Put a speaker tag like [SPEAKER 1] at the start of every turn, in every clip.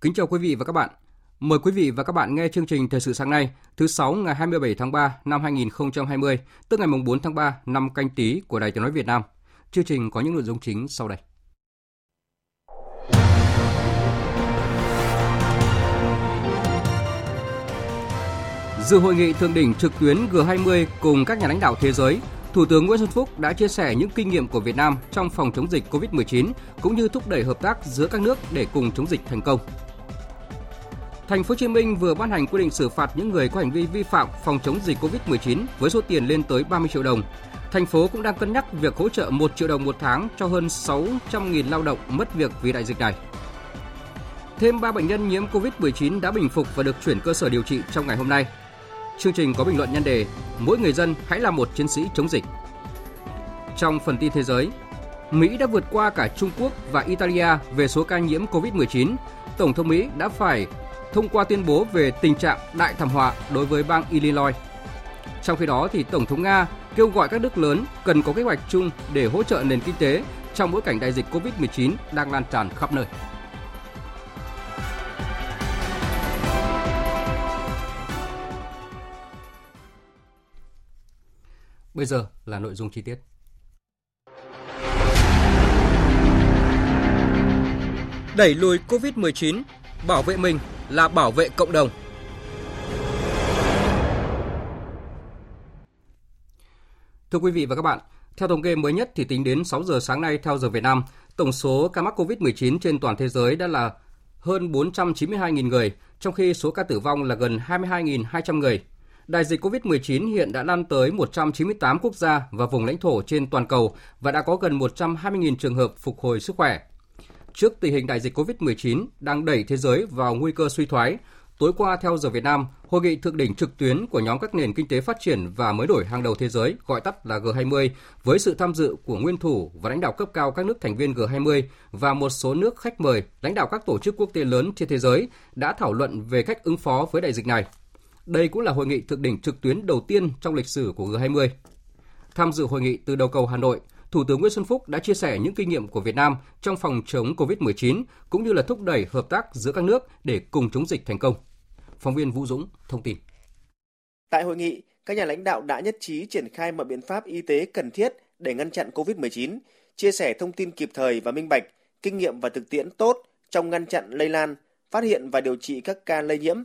[SPEAKER 1] Kính chào quý vị và các bạn. Mời quý vị và các bạn nghe chương trình Thời sự sáng nay, thứ sáu ngày 27 tháng 3 năm 2020, tức ngày mùng 4 tháng 3 năm canh tí của Đài Tiếng nói Việt Nam. Chương trình có những nội dung chính sau đây. Dự hội nghị thượng đỉnh trực tuyến G20 cùng các nhà lãnh đạo thế giới, Thủ tướng Nguyễn Xuân Phúc đã chia sẻ những kinh nghiệm của Việt Nam trong phòng chống dịch COVID-19 cũng như thúc đẩy hợp tác giữa các nước để cùng chống dịch thành công. Thành phố Hồ Chí Minh vừa ban hành quy định xử phạt những người có hành vi vi phạm phòng chống dịch COVID-19 với số tiền lên tới 30 triệu đồng. Thành phố cũng đang cân nhắc việc hỗ trợ 1 triệu đồng một tháng cho hơn 600.000 lao động mất việc vì đại dịch này. Thêm 3 bệnh nhân nhiễm COVID-19 đã bình phục và được chuyển cơ sở điều trị trong ngày hôm nay. Chương trình có bình luận nhân đề Mỗi người dân hãy là một chiến sĩ chống dịch. Trong phần tin thế giới, Mỹ đã vượt qua cả Trung Quốc và Italia về số ca nhiễm COVID-19. Tổng thống Mỹ đã phải thông qua tuyên bố về tình trạng đại thảm họa đối với bang Illinois. Trong khi đó thì Tổng thống Nga kêu gọi các nước lớn cần có kế hoạch chung để hỗ trợ nền kinh tế trong bối cảnh đại dịch COVID-19 đang lan tràn khắp nơi. Bây giờ là nội dung chi tiết. Đẩy lùi COVID-19, bảo vệ mình là bảo vệ cộng đồng. Thưa quý vị và các bạn, theo thống kê mới nhất thì tính đến 6 giờ sáng nay theo giờ Việt Nam, tổng số ca mắc COVID-19 trên toàn thế giới đã là hơn 492.000 người, trong khi số ca tử vong là gần 22.200 người. Đại dịch COVID-19 hiện đã lan tới 198 quốc gia và vùng lãnh thổ trên toàn cầu và đã có gần 120.000 trường hợp phục hồi sức khỏe. Trước tình hình đại dịch COVID-19 đang đẩy thế giới vào nguy cơ suy thoái, tối qua theo giờ Việt Nam, hội nghị thượng đỉnh trực tuyến của nhóm các nền kinh tế phát triển và mới đổi hàng đầu thế giới, gọi tắt là G20, với sự tham dự của nguyên thủ và lãnh đạo cấp cao các nước thành viên G20 và một số nước khách mời, lãnh đạo các tổ chức quốc tế lớn trên thế giới đã thảo luận về cách ứng phó với đại dịch này. Đây cũng là hội nghị thượng đỉnh trực tuyến đầu tiên trong lịch sử của G20. Tham dự hội nghị từ đầu cầu Hà Nội, Thủ tướng Nguyễn Xuân Phúc đã chia sẻ những kinh nghiệm của Việt Nam trong phòng chống COVID-19 cũng như là thúc đẩy hợp tác giữa các nước để cùng chống dịch thành công. Phóng viên Vũ Dũng thông tin.
[SPEAKER 2] Tại hội nghị, các nhà lãnh đạo đã nhất trí triển khai mọi biện pháp y tế cần thiết để ngăn chặn COVID-19, chia sẻ thông tin kịp thời và minh bạch, kinh nghiệm và thực tiễn tốt trong ngăn chặn lây lan, phát hiện và điều trị các ca lây nhiễm,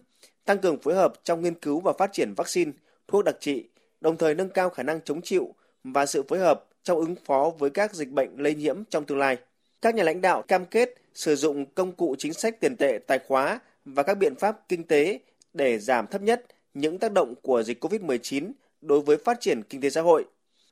[SPEAKER 2] tăng cường phối hợp trong nghiên cứu và phát triển vaccine, thuốc đặc trị, đồng thời nâng cao khả năng chống chịu và sự phối hợp trong ứng phó với các dịch bệnh lây nhiễm trong tương lai. Các nhà lãnh đạo cam kết sử dụng công cụ chính sách tiền tệ tài khóa và các biện pháp kinh tế để giảm thấp nhất những tác động của dịch COVID-19 đối với phát triển kinh tế xã hội.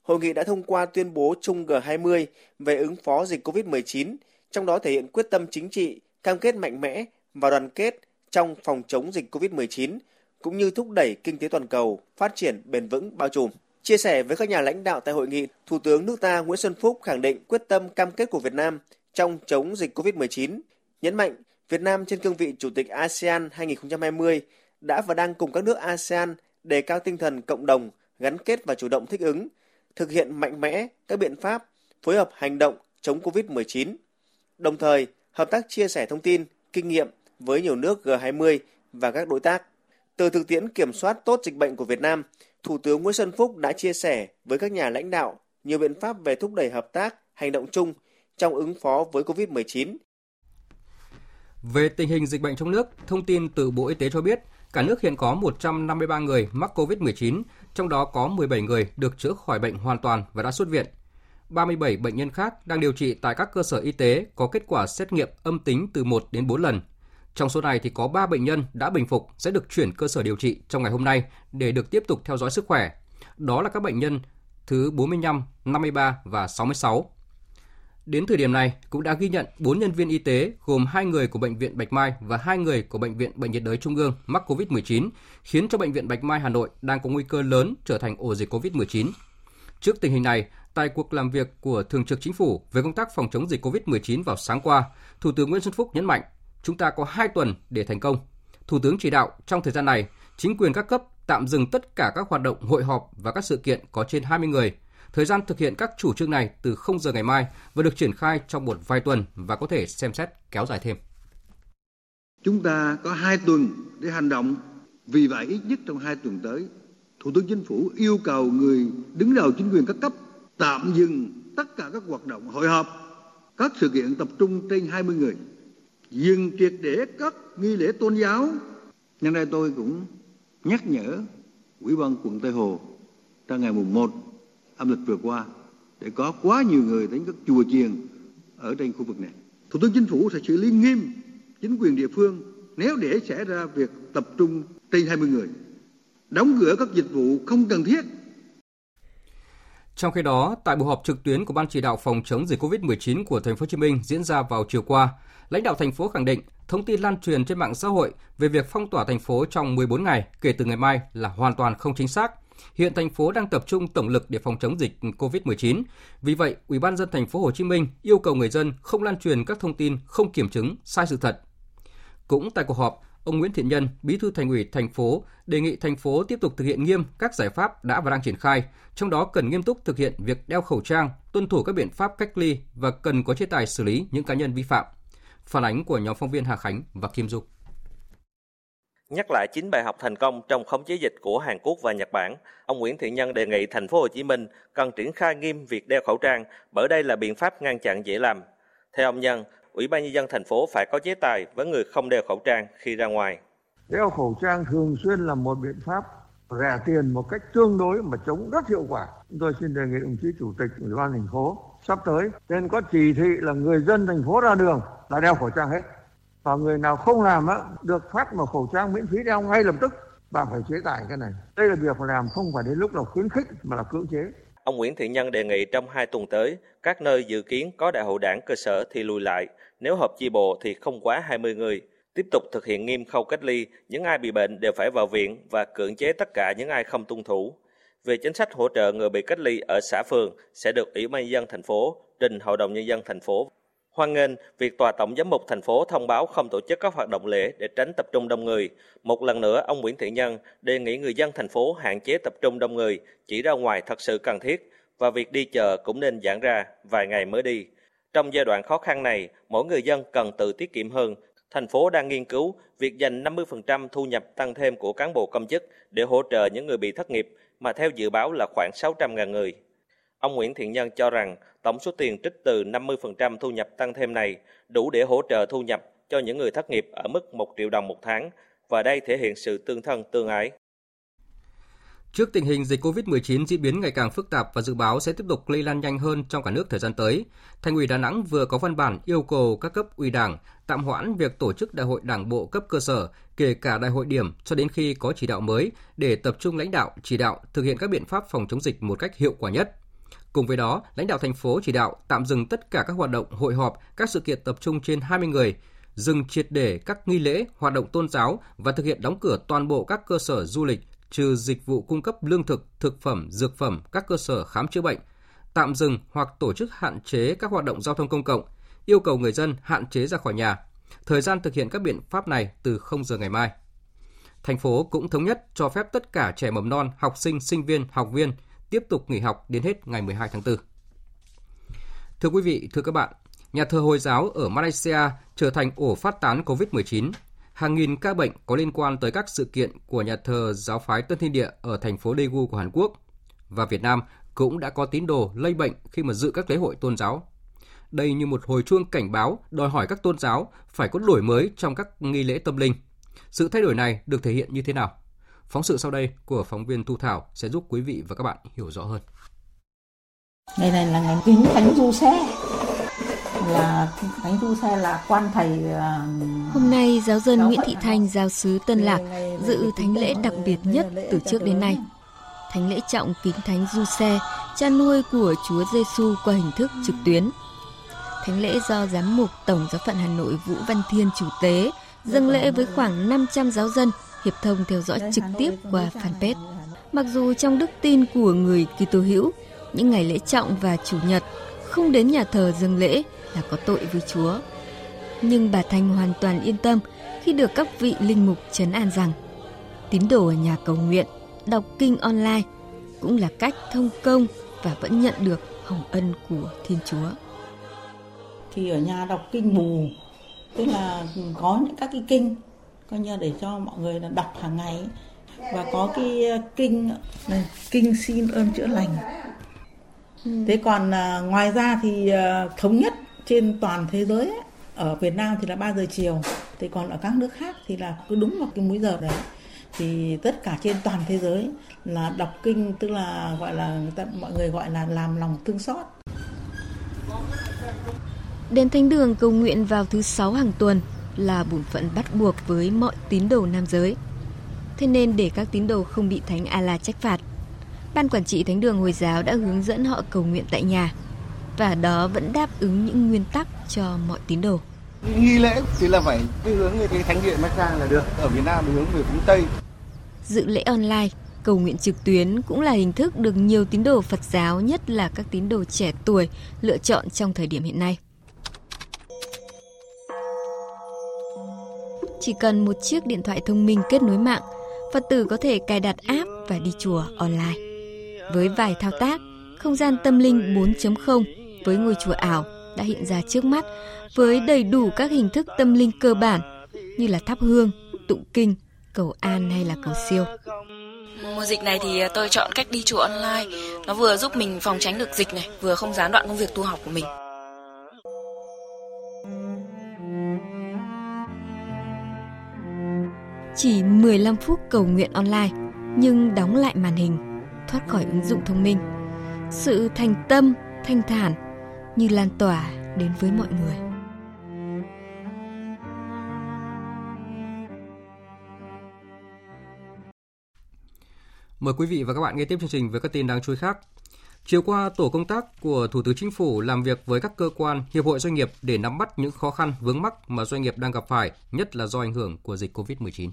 [SPEAKER 2] Hội nghị đã thông qua tuyên bố chung G20 về ứng phó dịch COVID-19, trong đó thể hiện quyết tâm chính trị, cam kết mạnh mẽ và đoàn kết trong phòng chống dịch COVID-19 cũng như thúc đẩy kinh tế toàn cầu phát triển bền vững bao trùm. Chia sẻ với các nhà lãnh đạo tại hội nghị, Thủ tướng nước ta Nguyễn Xuân Phúc khẳng định quyết tâm cam kết của Việt Nam trong chống dịch COVID-19, nhấn mạnh Việt Nam trên cương vị Chủ tịch ASEAN 2020 đã và đang cùng các nước ASEAN đề cao tinh thần cộng đồng, gắn kết và chủ động thích ứng, thực hiện mạnh mẽ các biện pháp phối hợp hành động chống COVID-19. Đồng thời, hợp tác chia sẻ thông tin, kinh nghiệm với nhiều nước G20 và các đối tác. Từ thực tiễn kiểm soát tốt dịch bệnh của Việt Nam, Thủ tướng Nguyễn Xuân Phúc đã chia sẻ với các nhà lãnh đạo nhiều biện pháp về thúc đẩy hợp tác, hành động chung trong ứng phó với COVID-19.
[SPEAKER 1] Về tình hình dịch bệnh trong nước, thông tin từ Bộ Y tế cho biết, cả nước hiện có 153 người mắc COVID-19, trong đó có 17 người được chữa khỏi bệnh hoàn toàn và đã xuất viện. 37 bệnh nhân khác đang điều trị tại các cơ sở y tế có kết quả xét nghiệm âm tính từ 1 đến 4 lần. Trong số này thì có 3 bệnh nhân đã bình phục sẽ được chuyển cơ sở điều trị trong ngày hôm nay để được tiếp tục theo dõi sức khỏe. Đó là các bệnh nhân thứ 45, 53 và 66. Đến thời điểm này cũng đã ghi nhận 4 nhân viên y tế gồm 2 người của bệnh viện Bạch Mai và 2 người của bệnh viện Bệnh nhiệt đới Trung ương mắc COVID-19, khiến cho bệnh viện Bạch Mai Hà Nội đang có nguy cơ lớn trở thành ổ dịch COVID-19. Trước tình hình này, tại cuộc làm việc của Thường trực Chính phủ về công tác phòng chống dịch COVID-19 vào sáng qua, Thủ tướng Nguyễn Xuân Phúc nhấn mạnh, chúng ta có 2 tuần để thành công. Thủ tướng chỉ đạo trong thời gian này, chính quyền các cấp tạm dừng tất cả các hoạt động hội họp và các sự kiện có trên 20 người. Thời gian thực hiện các chủ trương này từ 0 giờ ngày mai và được triển khai trong một vài tuần và có thể xem xét kéo dài thêm.
[SPEAKER 3] Chúng ta có 2 tuần để hành động. Vì vậy ít nhất trong 2 tuần tới, Thủ tướng Chính phủ yêu cầu người đứng đầu chính quyền các cấp tạm dừng tất cả các hoạt động hội họp, các sự kiện tập trung trên 20 người, dừng triệt để các nghi lễ tôn giáo. Nhân đây tôi cũng nhắc nhở Ủy ban quận Tây Hồ trong ngày mùng 1 âm lịch vừa qua để có quá nhiều người đến các chùa chiền ở trên khu vực này. Thủ tướng Chính phủ sẽ xử lý nghiêm chính quyền địa phương nếu để xảy ra việc tập trung trên 20 người. Đóng cửa các dịch vụ không cần thiết
[SPEAKER 1] trong khi đó, tại buổi họp trực tuyến của Ban chỉ đạo phòng chống dịch COVID-19 của thành phố Hồ Chí Minh diễn ra vào chiều qua, lãnh đạo thành phố khẳng định thông tin lan truyền trên mạng xã hội về việc phong tỏa thành phố trong 14 ngày kể từ ngày mai là hoàn toàn không chính xác. Hiện thành phố đang tập trung tổng lực để phòng chống dịch COVID-19. Vì vậy, Ủy ban dân thành phố Hồ Chí Minh yêu cầu người dân không lan truyền các thông tin không kiểm chứng, sai sự thật. Cũng tại cuộc họp, ông Nguyễn Thiện Nhân, Bí thư Thành ủy thành phố đề nghị thành phố tiếp tục thực hiện nghiêm các giải pháp đã và đang triển khai, trong đó cần nghiêm túc thực hiện việc đeo khẩu trang, tuân thủ các biện pháp cách ly và cần có chế tài xử lý những cá nhân vi phạm. Phản ánh của nhóm phóng viên Hà Khánh và Kim Dung.
[SPEAKER 4] Nhắc lại chín bài học thành công trong khống chế dịch của Hàn Quốc và Nhật Bản, ông Nguyễn Thiện Nhân đề nghị thành phố Hồ Chí Minh cần triển khai nghiêm việc đeo khẩu trang bởi đây là biện pháp ngăn chặn dễ làm. Theo ông Nhân, Ủy ban nhân dân thành phố phải có chế tài với người không đeo khẩu trang khi ra ngoài.
[SPEAKER 5] Đeo khẩu trang thường xuyên là một biện pháp rẻ tiền một cách tương đối mà chống rất hiệu quả. Chúng tôi xin đề nghị đồng chí chủ tịch ủy ban thành phố sắp tới nên có chỉ thị là người dân thành phố ra đường là đeo khẩu trang hết và người nào không làm á, được phát một khẩu trang miễn phí đeo ngay lập tức và phải chế tài cái này đây là việc làm không phải đến lúc nào khuyến khích mà là cưỡng chế
[SPEAKER 4] Ông Nguyễn Thiện Nhân đề nghị trong hai tuần tới, các nơi dự kiến có đại hội đảng cơ sở thì lùi lại, nếu họp chi bộ thì không quá 20 người. Tiếp tục thực hiện nghiêm khâu cách ly, những ai bị bệnh đều phải vào viện và cưỡng chế tất cả những ai không tuân thủ. Về chính sách hỗ trợ người bị cách ly ở xã phường sẽ được Ủy ban nhân dân thành phố trình Hội đồng nhân dân thành phố. Hoan nghênh việc Tòa Tổng Giám mục thành phố thông báo không tổ chức các hoạt động lễ để tránh tập trung đông người. Một lần nữa, ông Nguyễn Thiện Nhân đề nghị người dân thành phố hạn chế tập trung đông người, chỉ ra ngoài thật sự cần thiết và việc đi chợ cũng nên giãn ra vài ngày mới đi. Trong giai đoạn khó khăn này, mỗi người dân cần tự tiết kiệm hơn. Thành phố đang nghiên cứu việc dành 50% thu nhập tăng thêm của cán bộ công chức để hỗ trợ những người bị thất nghiệp, mà theo dự báo là khoảng 600.000 người. Ông Nguyễn Thiện Nhân cho rằng tổng số tiền trích từ 50% thu nhập tăng thêm này đủ để hỗ trợ thu nhập cho những người thất nghiệp ở mức 1 triệu đồng một tháng, và đây thể hiện sự tương thân tương ái.
[SPEAKER 1] Trước tình hình dịch COVID-19 diễn biến ngày càng phức tạp và dự báo sẽ tiếp tục lây lan nhanh hơn trong cả nước thời gian tới, Thành ủy Đà Nẵng vừa có văn bản yêu cầu các cấp ủy Đảng tạm hoãn việc tổ chức đại hội Đảng bộ cấp cơ sở, kể cả đại hội điểm cho đến khi có chỉ đạo mới để tập trung lãnh đạo, chỉ đạo thực hiện các biện pháp phòng chống dịch một cách hiệu quả nhất. Cùng với đó, lãnh đạo thành phố chỉ đạo tạm dừng tất cả các hoạt động hội họp, các sự kiện tập trung trên 20 người, dừng triệt để các nghi lễ, hoạt động tôn giáo và thực hiện đóng cửa toàn bộ các cơ sở du lịch, trừ dịch vụ cung cấp lương thực, thực phẩm, dược phẩm, các cơ sở khám chữa bệnh, tạm dừng hoặc tổ chức hạn chế các hoạt động giao thông công cộng, yêu cầu người dân hạn chế ra khỏi nhà. Thời gian thực hiện các biện pháp này từ 0 giờ ngày mai. Thành phố cũng thống nhất cho phép tất cả trẻ mầm non, học sinh, sinh viên, học viên tiếp tục nghỉ học đến hết ngày 12 tháng 4. Thưa quý vị, thưa các bạn, nhà thờ Hồi giáo ở Malaysia trở thành ổ phát tán COVID-19 hàng nghìn ca bệnh có liên quan tới các sự kiện của nhà thờ giáo phái Tân Thiên Địa ở thành phố Daegu của Hàn Quốc. Và Việt Nam cũng đã có tín đồ lây bệnh khi mà dự các lễ hội tôn giáo. Đây như một hồi chuông cảnh báo đòi hỏi các tôn giáo phải có đổi mới trong các nghi lễ tâm linh. Sự thay đổi này được thể hiện như thế nào? Phóng sự sau đây của phóng viên Thu Thảo sẽ giúp quý vị và các bạn hiểu rõ hơn.
[SPEAKER 6] Ngày này là ngày kính thánh du xe là thánh du xe là quan thầy à,
[SPEAKER 7] Hôm nay giáo dân Nguyễn Thị Thanh giáo sứ Tân Lạc dự thánh lễ đặc biệt nhất từ trước đến nay. Thánh lễ trọng kính thánh du xe, cha nuôi của Chúa Giêsu qua hình thức trực tuyến. Thánh lễ do giám mục Tổng giáo phận Hà Nội Vũ Văn Thiên chủ tế, dâng lễ với khoảng 500 giáo dân hiệp thông theo dõi trực tiếp qua fanpage. Mặc dù trong đức tin của người Kitô hữu, những ngày lễ trọng và chủ nhật không đến nhà thờ dâng lễ là có tội với Chúa. Nhưng bà Thanh hoàn toàn yên tâm khi được các vị linh mục trấn an rằng tín đồ ở nhà cầu nguyện, đọc kinh online cũng là cách thông công và vẫn nhận được hồng ân của Thiên Chúa.
[SPEAKER 6] Thì ở nhà đọc kinh mù, tức là có những các cái kinh coi như để cho mọi người là đọc hàng ngày và có cái ờ, kinh này, kinh xin ơn chữa lành. Thế còn à, ngoài ra thì à, thống nhất trên toàn thế giới ấy, ở Việt Nam thì là 3 giờ chiều. Thì còn ở các nước khác thì là cứ đúng vào cái múi giờ đấy. Thì tất cả trên toàn thế giới là đọc kinh tức là gọi là người ta, mọi người gọi là làm lòng thương xót.
[SPEAKER 7] Đến thánh đường cầu nguyện vào thứ sáu hàng tuần là bổn phận bắt buộc với mọi tín đồ nam giới. Thế nên để các tín đồ không bị thánh A-la trách phạt, Ban quản trị thánh đường Hồi giáo đã hướng dẫn họ cầu nguyện tại nhà và đó vẫn đáp ứng những nguyên tắc cho mọi tín đồ.
[SPEAKER 8] Nghi lễ thì là phải cái hướng về cái thánh điện Mecca là được, ở Việt Nam hướng về phương Tây.
[SPEAKER 7] Dự lễ online, cầu nguyện trực tuyến cũng là hình thức được nhiều tín đồ Phật giáo, nhất là các tín đồ trẻ tuổi, lựa chọn trong thời điểm hiện nay. Chỉ cần một chiếc điện thoại thông minh kết nối mạng, Phật tử có thể cài đặt app và đi chùa online. Với vài thao tác, không gian tâm linh 4.0 với ngôi chùa ảo đã hiện ra trước mắt với đầy đủ các hình thức tâm linh cơ bản như là thắp hương, tụng kinh, cầu an hay là cầu siêu.
[SPEAKER 9] Mùa dịch này thì tôi chọn cách đi chùa online. Nó vừa giúp mình phòng tránh được dịch này, vừa không gián đoạn công việc tu học của mình.
[SPEAKER 7] Chỉ 15 phút cầu nguyện online nhưng đóng lại màn hình, thoát khỏi ứng dụng thông minh. Sự thành tâm, thanh thản như lan tỏa đến với mọi người.
[SPEAKER 1] Mời quý vị và các bạn nghe tiếp chương trình với các tin đáng chú ý khác. Chiều qua, tổ công tác của Thủ tướng Chính phủ làm việc với các cơ quan, hiệp hội doanh nghiệp để nắm bắt những khó khăn vướng mắc mà doanh nghiệp đang gặp phải, nhất là do ảnh hưởng của dịch COVID-19.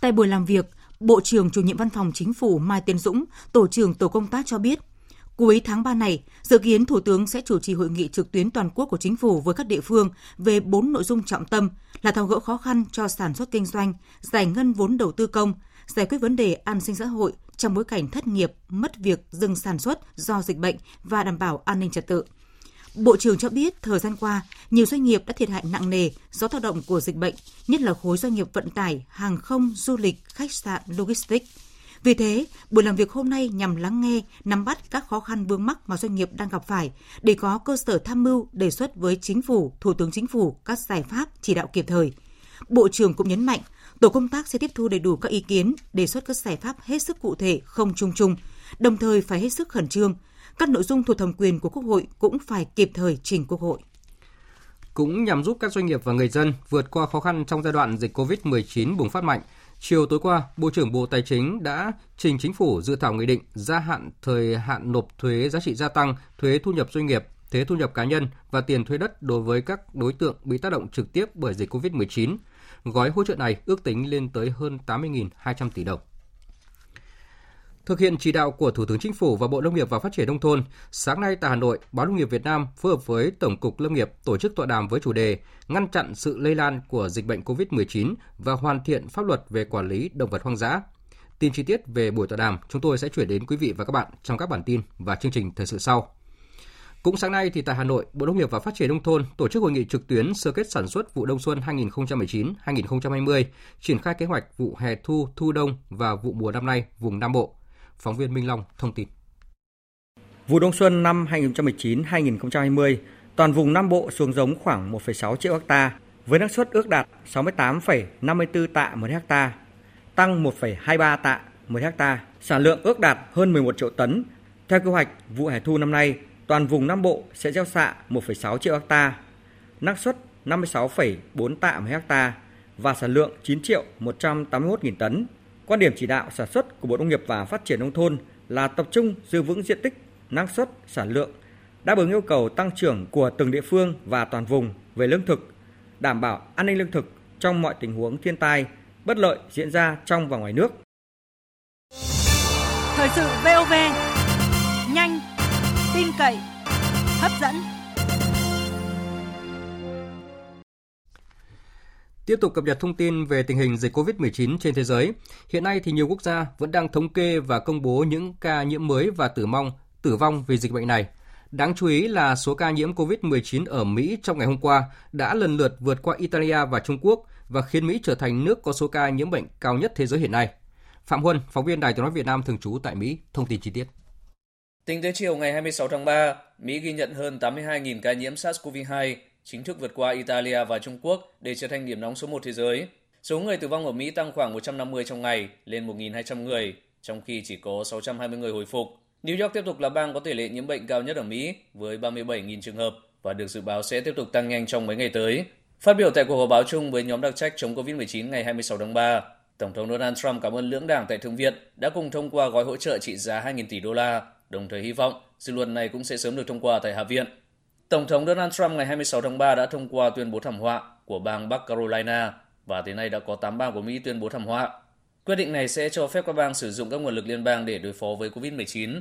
[SPEAKER 10] Tại buổi làm việc, Bộ trưởng chủ nhiệm Văn phòng Chính phủ Mai Tiến Dũng, tổ trưởng tổ công tác cho biết, cuối tháng 3 này, dự kiến Thủ tướng sẽ chủ trì hội nghị trực tuyến toàn quốc của Chính phủ với các địa phương về bốn nội dung trọng tâm là tháo gỡ khó khăn cho sản xuất kinh doanh, giải ngân vốn đầu tư công, giải quyết vấn đề an sinh xã hội trong bối cảnh thất nghiệp, mất việc, dừng sản xuất do dịch bệnh và đảm bảo an ninh trật tự. Bộ trưởng cho biết thời gian qua, nhiều doanh nghiệp đã thiệt hại nặng nề do tác động của dịch bệnh, nhất là khối doanh nghiệp vận tải, hàng không, du lịch, khách sạn, logistics. Vì thế, buổi làm việc hôm nay nhằm lắng nghe, nắm bắt các khó khăn vướng mắc mà doanh nghiệp đang gặp phải để có cơ sở tham mưu đề xuất với chính phủ, thủ tướng chính phủ các giải pháp chỉ đạo kịp thời. Bộ trưởng cũng nhấn mạnh, tổ công tác sẽ tiếp thu đầy đủ các ý kiến, đề xuất các giải pháp hết sức cụ thể, không chung chung, đồng thời phải hết sức khẩn trương. Các nội dung thuộc thẩm quyền của Quốc hội cũng phải kịp thời trình Quốc hội
[SPEAKER 1] cũng nhằm giúp các doanh nghiệp và người dân vượt qua khó khăn trong giai đoạn dịch COVID-19 bùng phát mạnh. Chiều tối qua, Bộ trưởng Bộ Tài chính đã trình chính phủ dự thảo nghị định gia hạn thời hạn nộp thuế giá trị gia tăng, thuế thu nhập doanh nghiệp, thuế thu nhập cá nhân và tiền thuế đất đối với các đối tượng bị tác động trực tiếp bởi dịch COVID-19. Gói hỗ trợ này ước tính lên tới hơn 80.200 tỷ đồng. Thực hiện chỉ đạo của Thủ tướng Chính phủ và Bộ Nông nghiệp và Phát triển Nông thôn, sáng nay tại Hà Nội, Báo Nông nghiệp Việt Nam phối hợp với Tổng cục Lâm nghiệp tổ chức tọa đàm với chủ đề Ngăn chặn sự lây lan của dịch bệnh COVID-19 và hoàn thiện pháp luật về quản lý động vật hoang dã. Tin chi tiết về buổi tọa đàm chúng tôi sẽ chuyển đến quý vị và các bạn trong các bản tin và chương trình thời sự sau. Cũng sáng nay thì tại Hà Nội, Bộ Nông nghiệp và Phát triển nông thôn tổ chức hội nghị trực tuyến sơ kết sản xuất vụ đông xuân 2019-2020, triển khai kế hoạch vụ hè thu, thu đông và vụ mùa năm nay vùng Nam Bộ. Phóng viên Minh Long thông tin.
[SPEAKER 11] Vụ đông xuân năm 2019-2020, toàn vùng Nam Bộ xuống giống khoảng 1,6 triệu hecta với năng suất ước đạt 68,54 tạ một ha, tăng 1,23 tạ một ha. Sản lượng ước đạt hơn 11 triệu tấn, Theo kế hoạch, vụ hè thu năm nay, toàn vùng Nam Bộ sẽ gieo xạ 1,6 triệu hecta, năng suất 56,4 tạ một ha và sản lượng 9 triệu 181 nghìn tấn. Quan điểm chỉ đạo sản xuất của Bộ Nông nghiệp và Phát triển Nông thôn là tập trung giữ vững diện tích, năng suất, sản lượng, đáp ứng yêu cầu tăng trưởng của từng địa phương và toàn vùng về lương thực, đảm bảo an ninh lương thực trong mọi tình huống thiên tai, bất lợi diễn ra trong và ngoài nước.
[SPEAKER 10] Thời sự VOV, nhanh, tin cậy, hấp dẫn.
[SPEAKER 1] Tiếp tục cập nhật thông tin về tình hình dịch COVID-19 trên thế giới. Hiện nay thì nhiều quốc gia vẫn đang thống kê và công bố những ca nhiễm mới và tử vong, tử vong vì dịch bệnh này. Đáng chú ý là số ca nhiễm COVID-19 ở Mỹ trong ngày hôm qua đã lần lượt vượt qua Italia và Trung Quốc và khiến Mỹ trở thành nước có số ca nhiễm bệnh cao nhất thế giới hiện nay. Phạm Huân, phóng viên Đài tiếng nói Việt Nam thường trú tại Mỹ, thông tin chi tiết.
[SPEAKER 12] Tính tới chiều ngày 26 tháng 3, Mỹ ghi nhận hơn 82.000 ca nhiễm SARS-CoV-2, chính thức vượt qua Italia và Trung Quốc để trở thành điểm nóng số 1 thế giới. Số người tử vong ở Mỹ tăng khoảng 150 trong ngày, lên 1.200 người, trong khi chỉ có 620 người hồi phục. New York tiếp tục là bang có tỷ lệ nhiễm bệnh cao nhất ở Mỹ với 37.000 trường hợp và được dự báo sẽ tiếp tục tăng nhanh trong mấy ngày tới. Phát biểu tại cuộc họp báo chung với nhóm đặc trách chống COVID-19 ngày 26 tháng 3, Tổng thống Donald Trump cảm ơn lưỡng đảng tại Thượng viện đã cùng thông qua gói hỗ trợ trị giá 2.000 tỷ đô la, đồng thời hy vọng dự luật này cũng sẽ sớm được thông qua tại Hạ viện. Tổng thống Donald Trump ngày 26 tháng 3 đã thông qua tuyên bố thảm họa của bang Bắc Carolina và tới nay đã có 8 bang của Mỹ tuyên bố thảm họa. Quyết định này sẽ cho phép các bang sử dụng các nguồn lực liên bang để đối phó với COVID-19.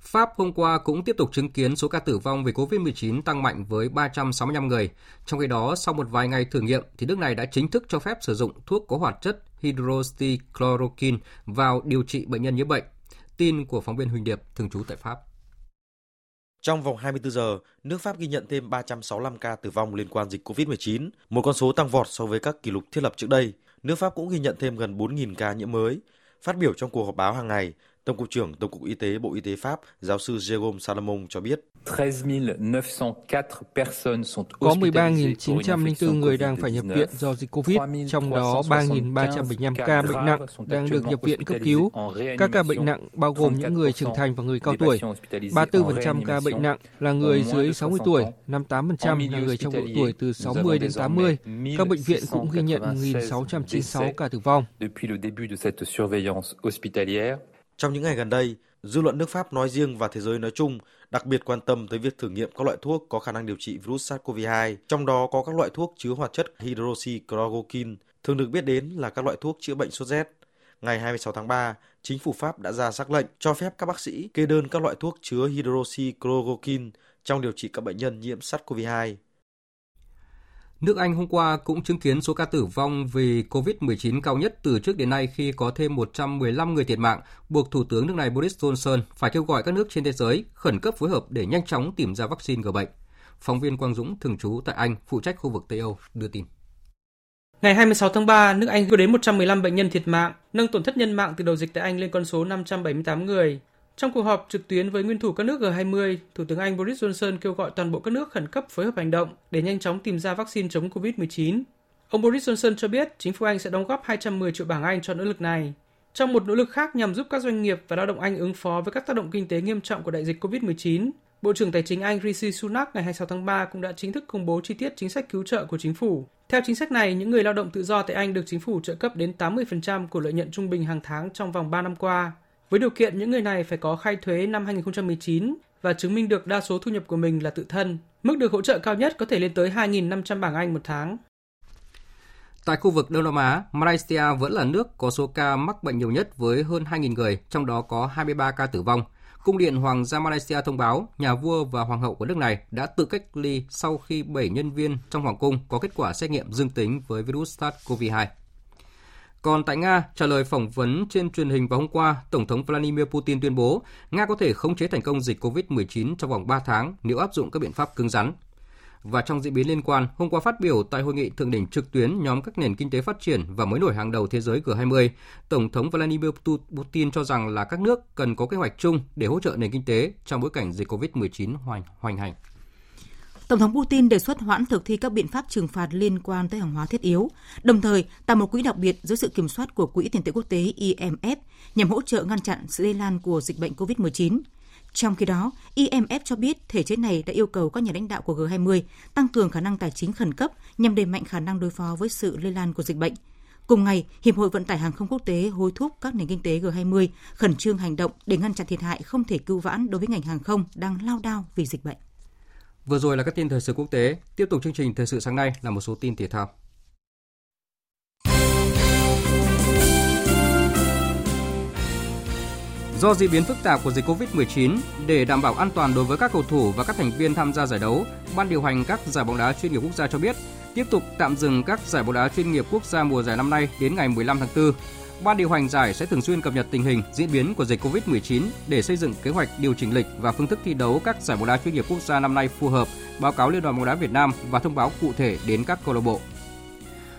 [SPEAKER 1] Pháp hôm qua cũng tiếp tục chứng kiến số ca tử vong vì COVID-19 tăng mạnh với 365 người. Trong khi đó, sau một vài ngày thử nghiệm, thì nước này đã chính thức cho phép sử dụng thuốc có hoạt chất hydroxychloroquine vào điều trị bệnh nhân nhiễm bệnh. Tin của phóng viên Huỳnh Điệp, thường trú tại Pháp.
[SPEAKER 13] Trong vòng 24 giờ, nước Pháp ghi nhận thêm 365 ca tử vong liên quan dịch COVID-19, một con số tăng vọt so với các kỷ lục thiết lập trước đây. Nước Pháp cũng ghi nhận thêm gần 4.000 ca nhiễm mới. Phát biểu trong cuộc họp báo hàng ngày, Tổng cục trưởng Tổng cục Y tế Bộ Y tế Pháp, giáo sư Jérôme Salomon cho biết.
[SPEAKER 14] Có 13.904 người đang phải nhập viện do dịch Covid, trong đó 3.375 ca bệnh nặng đang được nhập viện cấp cứu. Các ca bệnh nặng bao gồm những người trưởng thành và người cao tuổi. 34% ca bệnh nặng là người dưới 60 tuổi, 58% là người trong độ tuổi từ 60 đến 80. Các bệnh viện cũng ghi nhận 1.696 ca tử vong.
[SPEAKER 13] Trong những ngày gần đây, dư luận nước Pháp nói riêng và thế giới nói chung đặc biệt quan tâm tới việc thử nghiệm các loại thuốc có khả năng điều trị virus SARS-CoV-2, trong đó có các loại thuốc chứa hoạt chất hydroxychloroquine, thường được biết đến là các loại thuốc chữa bệnh sốt rét. Ngày 26 tháng 3, chính phủ Pháp đã ra xác lệnh cho phép các bác sĩ kê đơn các loại thuốc chứa hydroxychloroquine trong điều trị các bệnh nhân nhiễm SARS-CoV-2.
[SPEAKER 1] Nước Anh hôm qua cũng chứng kiến số ca tử vong vì COVID-19 cao nhất từ trước đến nay khi có thêm 115 người thiệt mạng, buộc Thủ tướng nước này Boris Johnson phải kêu gọi các nước trên thế giới khẩn cấp phối hợp để nhanh chóng tìm ra vaccine ngừa bệnh. Phóng viên Quang Dũng, thường trú tại Anh, phụ trách khu vực Tây Âu, đưa tin.
[SPEAKER 15] Ngày 26 tháng 3, nước Anh có đến 115 bệnh nhân thiệt mạng, nâng tổn thất nhân mạng từ đầu dịch tại Anh lên con số 578 người. Trong cuộc họp trực tuyến với nguyên thủ các nước G20, Thủ tướng Anh Boris Johnson kêu gọi toàn bộ các nước khẩn cấp phối hợp hành động để nhanh chóng tìm ra vaccine chống COVID-19. Ông Boris Johnson cho biết chính phủ Anh sẽ đóng góp 210 triệu bảng Anh cho nỗ lực này. Trong một nỗ lực khác nhằm giúp các doanh nghiệp và lao động Anh ứng phó với các tác động kinh tế nghiêm trọng của đại dịch COVID-19, Bộ trưởng Tài chính Anh Rishi Sunak ngày 26 tháng 3 cũng đã chính thức công bố chi tiết chính sách cứu trợ của chính phủ. Theo chính sách này, những người lao động tự do tại Anh được chính phủ trợ cấp đến 80% của lợi nhuận trung bình hàng tháng trong vòng 3 năm qua, với điều kiện những người này phải có khai thuế năm 2019 và chứng minh được đa số thu nhập của mình là tự thân. Mức được hỗ trợ cao nhất có thể lên tới 2.500 bảng Anh một tháng.
[SPEAKER 1] Tại khu vực Đông Nam Á, Malaysia vẫn là nước có số ca mắc bệnh nhiều nhất với hơn 2.000 người, trong đó có 23 ca tử vong. Cung điện Hoàng gia Malaysia thông báo nhà vua và hoàng hậu của nước này đã tự cách ly sau khi 7 nhân viên trong hoàng cung có kết quả xét nghiệm dương tính với virus SARS-CoV-2. Còn tại Nga, trả lời phỏng vấn trên truyền hình vào hôm qua, Tổng thống Vladimir Putin tuyên bố Nga có thể khống chế thành công dịch COVID-19 trong vòng 3 tháng nếu áp dụng các biện pháp cứng rắn. Và trong diễn biến liên quan, hôm qua phát biểu tại hội nghị thượng đỉnh trực tuyến nhóm các nền kinh tế phát triển và mới nổi hàng đầu thế giới G20, Tổng thống Vladimir Putin cho rằng là các nước cần có kế hoạch chung để hỗ trợ nền kinh tế trong bối cảnh dịch COVID-19 hoành, hoành hành.
[SPEAKER 10] Tổng thống Putin đề xuất hoãn thực thi các biện pháp trừng phạt liên quan tới hàng hóa thiết yếu, đồng thời tạo một quỹ đặc biệt dưới sự kiểm soát của Quỹ tiền tệ quốc tế IMF nhằm hỗ trợ ngăn chặn sự lây lan của dịch bệnh COVID-19. Trong khi đó, IMF cho biết thể chế này đã yêu cầu các nhà lãnh đạo của G20 tăng cường khả năng tài chính khẩn cấp nhằm đẩy mạnh khả năng đối phó với sự lây lan của dịch bệnh. Cùng ngày, Hiệp hội Vận tải Hàng không Quốc tế hối thúc các nền kinh tế G20 khẩn trương hành động để ngăn chặn thiệt hại không thể cứu vãn đối với ngành hàng không đang lao đao vì dịch bệnh.
[SPEAKER 1] Vừa rồi là các tin thời sự quốc tế, tiếp tục chương trình thời sự sáng nay là một số tin thể thao. Do diễn biến phức tạp của dịch Covid-19, để đảm bảo an toàn đối với các cầu thủ và các thành viên tham gia giải đấu, Ban điều hành các giải bóng đá chuyên nghiệp quốc gia cho biết tiếp tục tạm dừng các giải bóng đá chuyên nghiệp quốc gia mùa giải năm nay đến ngày 15 tháng 4. Ban điều hành giải sẽ thường xuyên cập nhật tình hình diễn biến của dịch Covid-19 để xây dựng kế hoạch điều chỉnh lịch và phương thức thi đấu các giải bóng đá chuyên nghiệp quốc gia năm nay phù hợp, báo cáo Liên đoàn bóng đá Việt Nam và thông báo cụ thể đến các câu lạc bộ.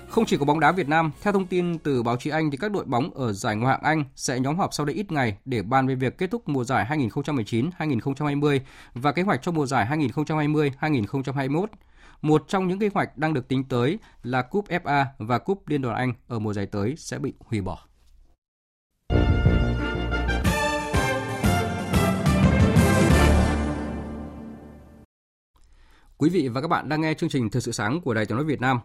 [SPEAKER 1] Không chỉ có bóng đá Việt Nam, theo thông tin từ báo chí Anh thì các đội bóng ở giải Ngoại hạng Anh sẽ nhóm họp sau đây ít ngày để bàn về việc kết thúc mùa giải 2019-2020 và kế hoạch cho mùa giải 2020-2021. Một trong những kế hoạch đang được tính tới là Cúp FA và Cúp Liên đoàn Anh ở mùa giải tới sẽ bị hủy bỏ. Quý vị và các bạn đang nghe chương trình Thời sự sáng của Đài Tiếng nói Việt Nam.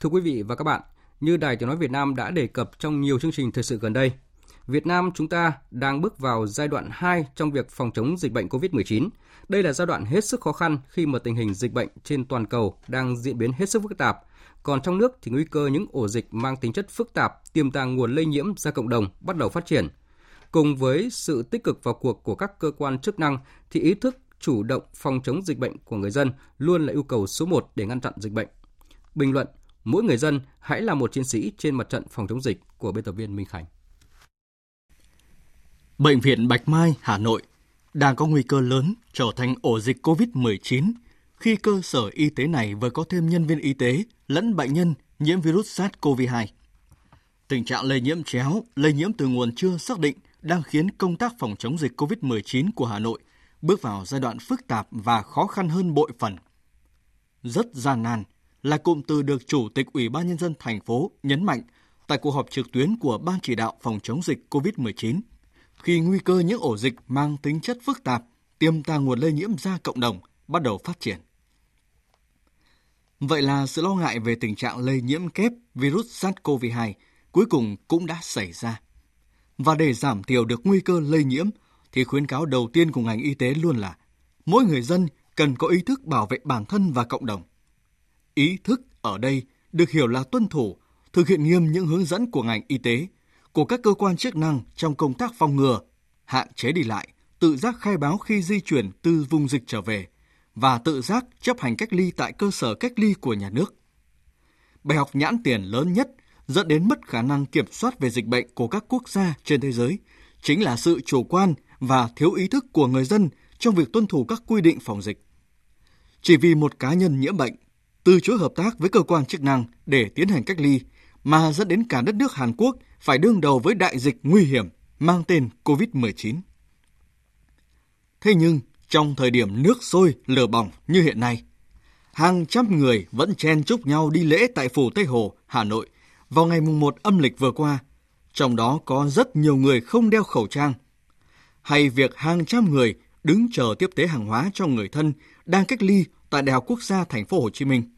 [SPEAKER 1] Thưa quý vị và các bạn, như Đài Tiếng nói Việt Nam đã đề cập trong nhiều chương trình thời sự gần đây, Việt Nam chúng ta đang bước vào giai đoạn 2 trong việc phòng chống dịch bệnh COVID-19. Đây là giai đoạn hết sức khó khăn khi mà tình hình dịch bệnh trên toàn cầu đang diễn biến hết sức phức tạp. Còn trong nước thì nguy cơ những ổ dịch mang tính chất phức tạp, tiềm tàng nguồn lây nhiễm ra cộng đồng bắt đầu phát triển. Cùng với sự tích cực vào cuộc của các cơ quan chức năng thì ý thức chủ động phòng chống dịch bệnh của người dân luôn là yêu cầu số 1 để ngăn chặn dịch bệnh. Bình luận, mỗi người dân hãy là một chiến sĩ trên mặt trận phòng chống dịch của biên tập viên Minh Khánh.
[SPEAKER 16] Bệnh viện Bạch Mai, Hà Nội đang có nguy cơ lớn trở thành ổ dịch COVID-19 khi cơ sở y tế này vừa có thêm nhân viên y tế lẫn bệnh nhân nhiễm virus SARS-CoV-2. Tình trạng lây nhiễm chéo, lây nhiễm từ nguồn chưa xác định đang khiến công tác phòng chống dịch COVID-19 của Hà Nội bước vào giai đoạn phức tạp và khó khăn hơn bội phần. Rất gian nan là cụm từ được Chủ tịch Ủy ban Nhân dân thành phố nhấn mạnh tại cuộc họp trực tuyến của Ban chỉ đạo phòng chống dịch COVID-19 khi nguy cơ những ổ dịch mang tính chất phức tạp, tiềm tàng nguồn lây nhiễm ra cộng đồng bắt đầu phát triển. Vậy là sự lo ngại về tình trạng lây nhiễm kép virus SARS-CoV-2 cuối cùng cũng đã xảy ra. Và để giảm thiểu được nguy cơ lây nhiễm thì khuyến cáo đầu tiên của ngành y tế luôn là mỗi người dân cần có ý thức bảo vệ bản thân và cộng đồng. Ý thức ở đây được hiểu là tuân thủ, thực hiện nghiêm những hướng dẫn của ngành y tế, của các cơ quan chức năng trong công tác phòng ngừa, hạn chế đi lại, tự giác khai báo khi di chuyển từ vùng dịch trở về và tự giác chấp hành cách ly tại cơ sở cách ly của nhà nước. Bài học nhãn tiền lớn nhất dẫn đến mất khả năng kiểm soát về dịch bệnh của các quốc gia trên thế giới chính là sự chủ quan và thiếu ý thức của người dân trong việc tuân thủ các quy định phòng dịch. Chỉ vì một cá nhân nhiễm bệnh, từ chối hợp tác với cơ quan chức năng để tiến hành cách ly mà dẫn đến cả đất nước Hàn Quốc phải đương đầu với đại dịch nguy hiểm mang tên COVID-19. Thế nhưng, trong thời điểm nước sôi lửa bỏng như hiện nay, hàng trăm người vẫn chen chúc nhau đi lễ tại phủ Tây Hồ, Hà Nội vào ngày mùng 1 âm lịch vừa qua, trong đó có rất nhiều người không đeo khẩu trang. Hay việc hàng trăm người đứng chờ tiếp tế hàng hóa cho người thân đang cách ly tại Đại học Quốc gia Thành phố Hồ Chí Minh.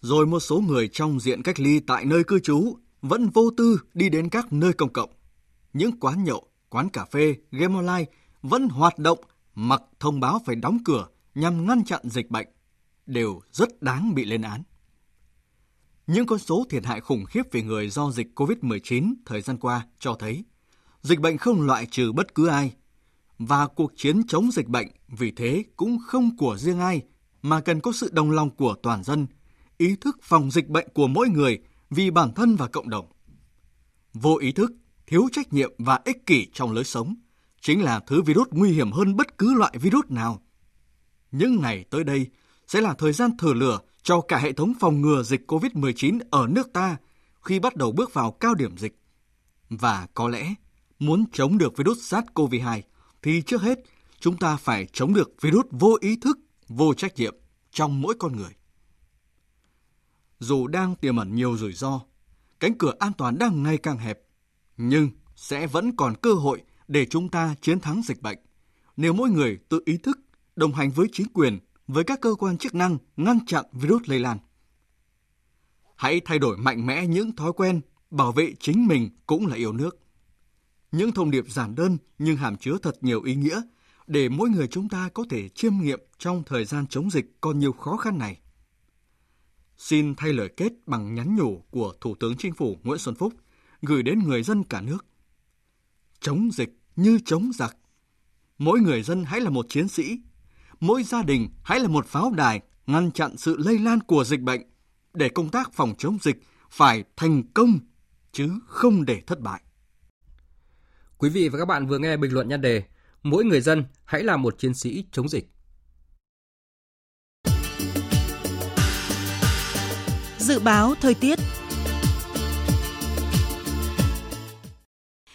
[SPEAKER 16] Rồi một số người trong diện cách ly tại nơi cư trú vẫn vô tư đi đến các nơi công cộng. Những quán nhậu, quán cà phê, game online vẫn hoạt động mặc thông báo phải đóng cửa nhằm ngăn chặn dịch bệnh, đều rất đáng bị lên án. Những con số thiệt hại khủng khiếp về người do dịch COVID-19 thời gian qua cho thấy dịch bệnh không loại trừ bất cứ ai và cuộc chiến chống dịch bệnh vì thế cũng không của riêng ai mà cần có sự đồng lòng của toàn dân, ý thức phòng dịch bệnh của mỗi người vì bản thân và cộng đồng. Vô ý thức, thiếu trách nhiệm và ích kỷ trong lối sống chính là thứ virus nguy hiểm hơn bất cứ loại virus nào. Những ngày tới đây sẽ là thời gian thử lửa cho cả hệ thống phòng ngừa dịch COVID-19 ở nước ta khi bắt đầu bước vào cao điểm dịch. Và có lẽ, muốn chống được virus SARS-CoV-2 thì trước hết chúng ta phải chống được virus vô ý thức, vô trách nhiệm, trong mỗi con người. Dù đang tiềm ẩn nhiều rủi ro, cánh cửa an toàn đang ngày càng hẹp, nhưng sẽ vẫn còn cơ hội để chúng ta chiến thắng dịch bệnh. Nếu mỗi người tự ý thức, đồng hành với chính quyền, với các cơ quan chức năng ngăn chặn virus lây lan. Hãy thay đổi mạnh mẽ những thói quen, bảo vệ chính mình cũng là yêu nước. Những thông điệp giản đơn nhưng hàm chứa thật nhiều ý nghĩa để mỗi người chúng ta có thể chiêm nghiệm trong thời gian chống dịch còn nhiều khó khăn này. Xin thay lời kết bằng nhắn nhủ của Thủ tướng Chính phủ Nguyễn Xuân Phúc gửi đến người dân cả nước. Chống dịch như chống giặc. Mỗi người dân hãy là một chiến sĩ, mỗi gia đình hãy là một pháo đài ngăn chặn sự lây lan của dịch bệnh để công tác phòng chống dịch phải thành công chứ không để thất bại.
[SPEAKER 1] Quý vị và các bạn vừa nghe bình luận nhan đề Mỗi người dân hãy là một chiến sĩ chống dịch.
[SPEAKER 10] Dự báo thời tiết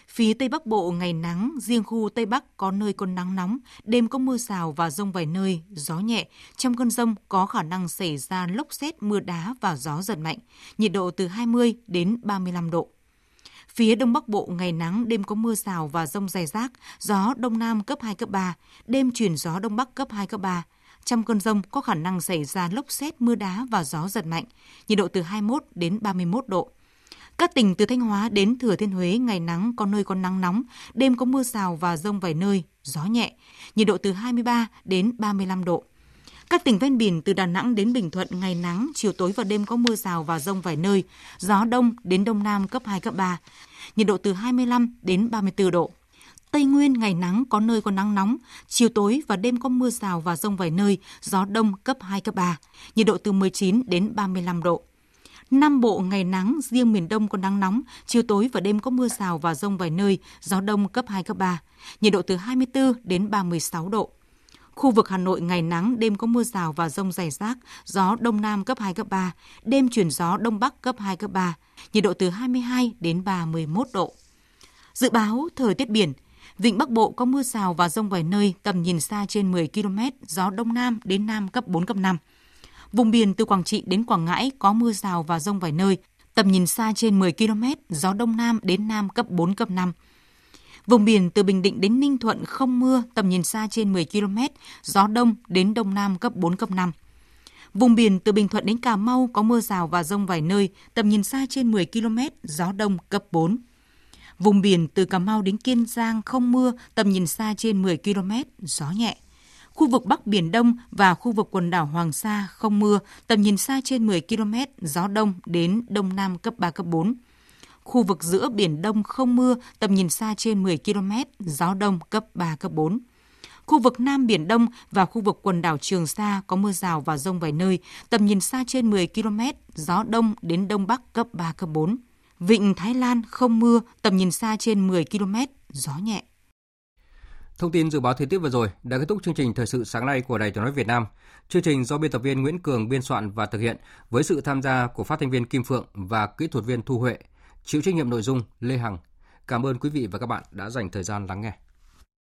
[SPEAKER 10] Phía Tây Bắc Bộ ngày nắng, riêng khu Tây Bắc có nơi có nắng nóng, đêm có mưa rào và rông vài nơi, gió nhẹ. Trong cơn rông có khả năng xảy ra lốc xét, mưa đá và gió giật mạnh, nhiệt độ từ 20 đến 35 độ. Phía Đông Bắc Bộ ngày nắng, đêm có mưa rào và rông rải rác, gió Đông Nam cấp 2, cấp 3, đêm chuyển gió Đông Bắc cấp 2, cấp 3. Trong cơn rông có khả năng xảy ra lốc xét, mưa đá và gió giật mạnh, nhiệt độ từ 21 đến 31 độ. Các tỉnh từ Thanh Hóa đến Thừa Thiên Huế ngày nắng có nơi có nắng nóng, đêm có mưa rào và rông vài nơi, gió nhẹ, nhiệt độ từ 23 đến 35 độ. Các tỉnh ven biển từ Đà Nẵng đến Bình Thuận ngày nắng, chiều tối và đêm có mưa rào và rông vài nơi, gió đông đến đông nam cấp 2 cấp 3, nhiệt độ từ 25 đến 34 độ. Tây Nguyên ngày nắng có nơi có nắng nóng, chiều tối và đêm có mưa rào và rông vài nơi, gió đông cấp 2 cấp 3, nhiệt độ từ 19 đến 35 độ. Nam Bộ ngày nắng, riêng miền Đông có nắng nóng, chiều tối và đêm có mưa rào và rông vài nơi, gió đông cấp 2 cấp 3, nhiệt độ từ 24 đến 36 độ. Khu vực Hà Nội ngày nắng, đêm có mưa rào và rông rải rác, gió đông nam cấp 2 cấp 3, đêm chuyển gió đông bắc cấp 2 cấp 3, nhiệt độ từ 22 đến 31 độ. Dự báo thời tiết biển, Vịnh Bắc Bộ có mưa rào và rông vài nơi, tầm nhìn xa trên 10 km, gió đông nam đến nam cấp 4 cấp 5. Vùng biển từ Quảng Trị đến Quảng Ngãi có mưa rào và rông vài nơi, tầm nhìn xa trên 10 km, gió đông nam đến nam cấp 4 cấp 5. Vùng biển từ Bình Định đến Ninh Thuận không mưa, tầm nhìn xa trên 10 km, gió đông đến đông nam cấp 4 cấp 5. Vùng biển từ Bình Thuận đến Cà Mau có mưa rào và rông vài nơi, tầm nhìn xa trên 10 km, gió đông cấp 4. Vùng biển từ Cà Mau đến Kiên Giang không mưa, tầm nhìn xa trên 10 km, gió nhẹ. Khu vực Bắc Biển Đông và khu vực quần đảo Hoàng Sa không mưa, tầm nhìn xa trên 10 km, gió đông đến đông nam cấp 3, cấp 4. Khu vực giữa Biển Đông không mưa, tầm nhìn xa trên 10 km, gió đông cấp 3, cấp 4. Khu vực Nam Biển Đông và khu vực quần đảo Trường Sa có mưa rào và rông vài nơi, tầm nhìn xa trên 10 km, gió đông đến đông bắc cấp 3, cấp 4. Vịnh Thái Lan không mưa, tầm nhìn xa trên 10 km, gió nhẹ.
[SPEAKER 1] Thông tin dự báo thời tiết vừa rồi đã kết thúc chương trình thời sự sáng nay của Đài Tiếng nói Việt Nam. Chương trình do biên tập viên Nguyễn Cường biên soạn và thực hiện với sự tham gia của phát thanh viên Kim Phượng và kỹ thuật viên Thu Huệ, chịu trách nhiệm nội dung Lê Hằng. Cảm ơn quý vị và các bạn đã dành thời gian lắng nghe.